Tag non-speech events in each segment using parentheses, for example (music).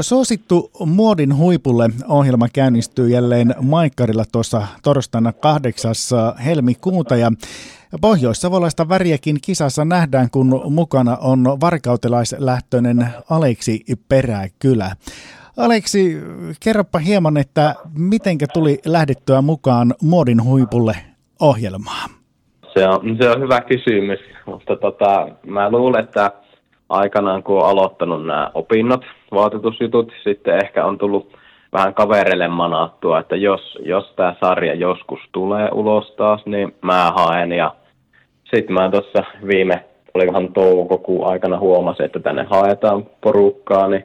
Suosittu Muodin huipulle ohjelma käynnistyy jälleen Maikkarilla tuossa torstaina 8. helmikuuta ja Pohjois-Savolaista väriäkin kisassa nähdään, kun mukana on varkautelaislähtöinen Aleksi Peräkylä. Aleksi, kerropa hieman, että mitenkä tuli lähdettyä mukaan Muodin huipulle ohjelmaan? Se on, se on hyvä kysymys, mutta tota, mä luulen, että aikanaan kun on aloittanut nämä opinnot, vaatetusjutut, sitten ehkä on tullut vähän kavereille manattua, että jos, jos tämä sarja joskus tulee ulos taas, niin mä haen. Ja sitten mä tuossa viime, olikohan toukokuun aikana huomasin, että tänne haetaan porukkaa, niin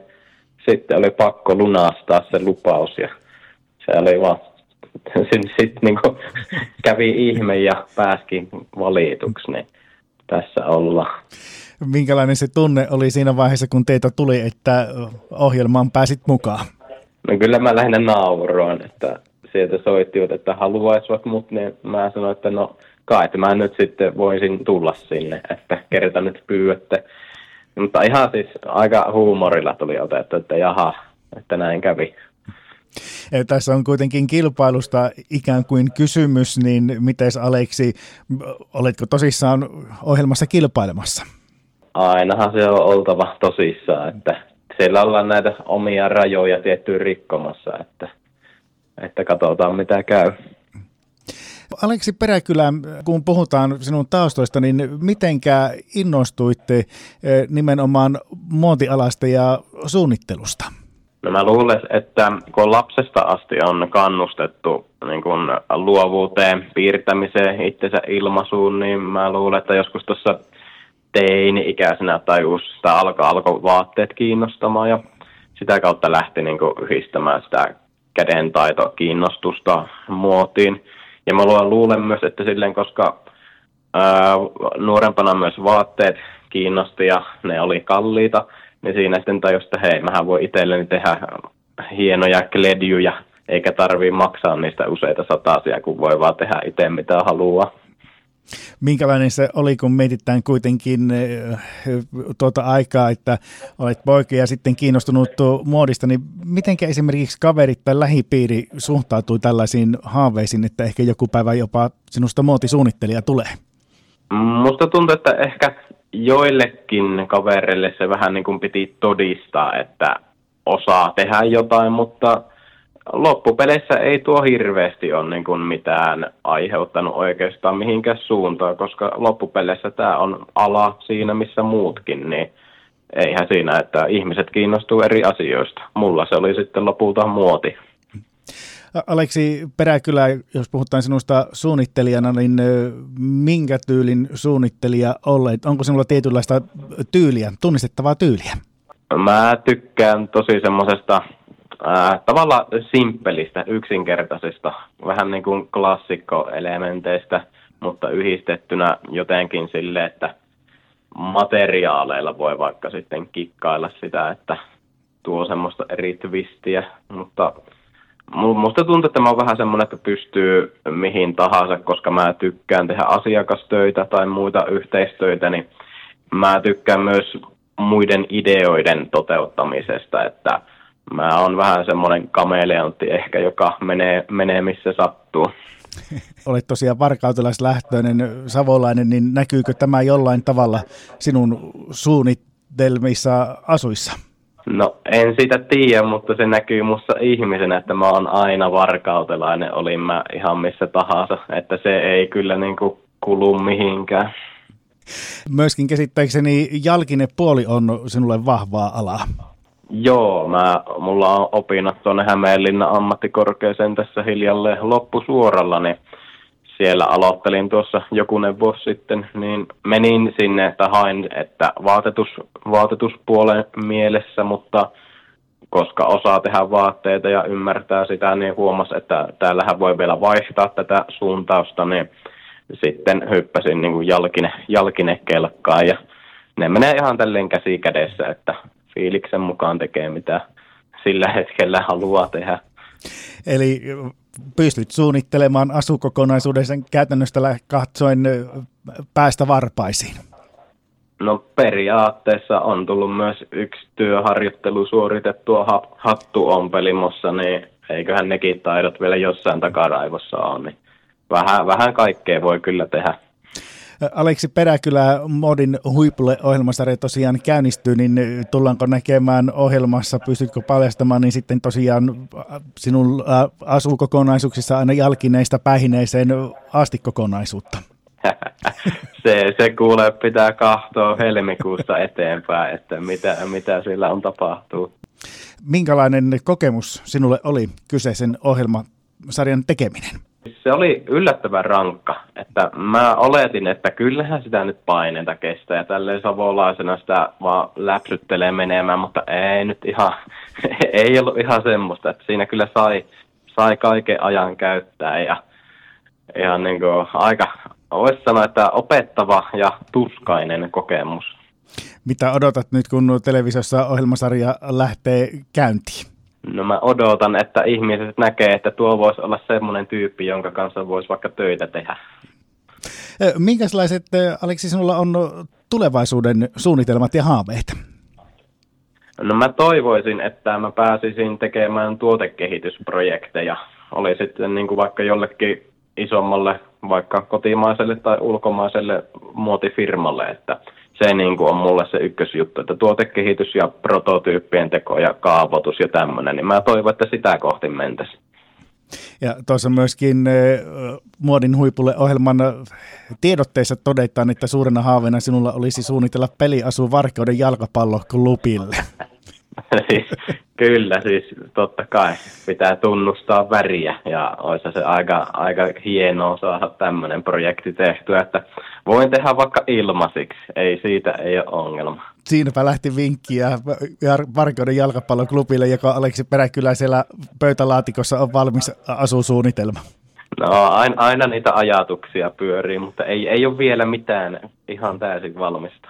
sitten oli pakko lunastaa se lupaus ja se oli vaan (laughs) sitten sit niinku (laughs) kävi ihme ja pääskin valituksi, niin tässä ollaan. Minkälainen se tunne oli siinä vaiheessa, kun teitä tuli, että ohjelmaan pääsit mukaan? No kyllä mä lähinnä nauroin, että sieltä soittivat, että haluaisivat mut, niin mä sanoin, että no kai että mä nyt sitten voisin tulla sinne, että kerta nyt pyydätte. Mutta ihan siis aika huumorilla tuli otettu, että jaha, että näin kävi. Tässä on kuitenkin kilpailusta ikään kuin kysymys, niin miten Aleksi, oletko tosissaan ohjelmassa kilpailemassa? Ainahan se on oltava tosissaan, että siellä ollaan näitä omia rajoja tiettyä rikkomassa, että, että katsotaan mitä käy. Aleksi Peräkylä, kun puhutaan sinun taustoista, niin mitenkä innostuitte nimenomaan muotialasta ja suunnittelusta? No mä luulen, että kun lapsesta asti on kannustettu niin kun luovuuteen, piirtämiseen, itsensä ilmaisuun, niin mä luulen, että joskus tuossa teini-ikäisenä tajus, että alkaa alkoi vaatteet kiinnostamaan ja sitä kautta lähti niin yhdistämään sitä kädentaito kiinnostusta muotiin. Ja mä luulen myös, että silleen, koska ää, nuorempana myös vaatteet kiinnosti ja ne oli kalliita, niin siinä sitten tajusi, että hei, mähän voi itselleni tehdä hienoja kledjuja, eikä tarvii maksaa niistä useita sataisia, kun voi vaan tehdä itse mitä haluaa. Minkälainen se oli, kun mietitään kuitenkin eh, tuota aikaa, että olet poika ja sitten kiinnostunut muodista, niin miten esimerkiksi kaverit tai lähipiiri suhtautui tällaisiin haaveisiin, että ehkä joku päivä jopa sinusta muotisuunnittelija tulee? Musta tuntuu, että ehkä joillekin kavereille se vähän niin kuin piti todistaa, että osaa tehdä jotain, mutta loppupeleissä ei tuo hirveästi ole niin kuin mitään aiheuttanut oikeastaan mihinkään suuntaan, koska loppupeleissä tämä on ala siinä, missä muutkin, niin eihän siinä, että ihmiset kiinnostuu eri asioista. Mulla se oli sitten lopulta muoti. Aleksi Peräkylä, jos puhutaan sinusta suunnittelijana, niin minkä tyylin suunnittelija olet? Onko sinulla tietynlaista tyyliä, tunnistettavaa tyyliä? Mä tykkään tosi semmoisesta äh, tavallaan simppelistä, yksinkertaisista, vähän niin kuin klassikkoelementeistä, mutta yhdistettynä jotenkin sille, että materiaaleilla voi vaikka sitten kikkailla sitä, että tuo semmoista eri twistiä, mutta Musta tuntuu, että mä oon vähän semmoinen, että pystyy mihin tahansa, koska mä tykkään tehdä asiakastöitä tai muita yhteistöitä, niin mä tykkään myös muiden ideoiden toteuttamisesta, että mä oon vähän semmoinen kameleontti ehkä, joka menee, menee missä sattuu. (laughs) Olet tosiaan varkautelaislähtöinen savolainen, niin näkyykö tämä jollain tavalla sinun suunnitelmissa asuissa? No en siitä tiedä, mutta se näkyy musta ihmisenä, että mä oon aina varkautelainen, olin mä ihan missä tahansa, että se ei kyllä niin kuin kulu mihinkään. Myöskin käsittääkseni jalkinen puoli on sinulle vahvaa alaa. Joo, mä, mulla on opinnot tuonne Hämeenlinnan ammattikorkeeseen tässä hiljalleen loppusuoralla, niin siellä aloittelin tuossa jokunen vuosi sitten, niin menin sinne, että hain, että vaatetus, vaatetuspuolen mielessä, mutta koska osaa tehdä vaatteita ja ymmärtää sitä, niin huomas, että täällähän voi vielä vaihtaa tätä suuntausta, niin sitten hyppäsin niin kuin jalkine, jalkine kelkkaan ja ne menee ihan tälleen käsi kädessä, että fiiliksen mukaan tekee mitä sillä hetkellä haluaa tehdä. Eli pystyt suunnittelemaan asukokonaisuuden käytännöstä katsoen päästä varpaisiin? No periaatteessa on tullut myös yksi työharjoittelu suoritettua ha- hattuompelimossa, niin eiköhän nekin taidot vielä jossain takaraivossa ole, niin vähän, vähän kaikkea voi kyllä tehdä. Aleksi Peräkylä Modin huipulle ohjelmasarja tosiaan käynnistyy, niin tullaanko näkemään ohjelmassa, pystytkö paljastamaan, niin sitten tosiaan sinun asukokonaisuuksissa aina jalkineista päihineeseen asti kokonaisuutta? (laughs) se, se kuulee pitää kahtoa helmikuusta eteenpäin, että mitä, mitä sillä on tapahtuu. Minkälainen kokemus sinulle oli kyseisen ohjelmasarjan tekeminen? Se oli yllättävän rankka, että mä oletin, että kyllähän sitä nyt paineita kestää ja tälleen savolaisena sitä vaan läpsyttelee menemään, mutta ei nyt ihan, (laughs) ei ollut ihan semmoista, että siinä kyllä sai, sai kaiken ajan käyttää ja ihan niin kuin aika, voisi sanoa, että opettava ja tuskainen kokemus. Mitä odotat nyt, kun televisiossa ohjelmasarja lähtee käyntiin? No mä odotan, että ihmiset näkee, että tuo voisi olla semmoinen tyyppi, jonka kanssa voisi vaikka töitä tehdä. Minkälaiset, Aleksi, sinulla on tulevaisuuden suunnitelmat ja haaveet? No mä toivoisin, että mä pääsisin tekemään tuotekehitysprojekteja. Oli sitten niin kuin vaikka jollekin isommalle, vaikka kotimaiselle tai ulkomaiselle muotifirmalle, että se niin kuin on mulle se ykkösjuttu, että tuotekehitys ja prototyyppien teko ja kaavoitus ja tämmöinen, niin mä toivon, että sitä kohti mentäisiin. Ja tuossa myöskin äh, Muodin huipulle ohjelman tiedotteissa todetaan, että suurena haaveena sinulla olisi suunnitella peliasu Varkeuden jalkapalloklubille. (laughs) siis, kyllä, siis totta kai pitää tunnustaa väriä ja olisi se aika, aika hienoa saada tämmöinen projekti tehtyä, että voin tehdä vaikka ilmasiksi, ei siitä ei ole ongelma. Siinäpä lähti vinkkiä Varkeuden jalkapalloklubille, joka Aleksi Peräkylä siellä pöytälaatikossa on valmis asusuunnitelma. No aina, aina niitä ajatuksia pyörii, mutta ei, ei ole vielä mitään ihan täysin valmista.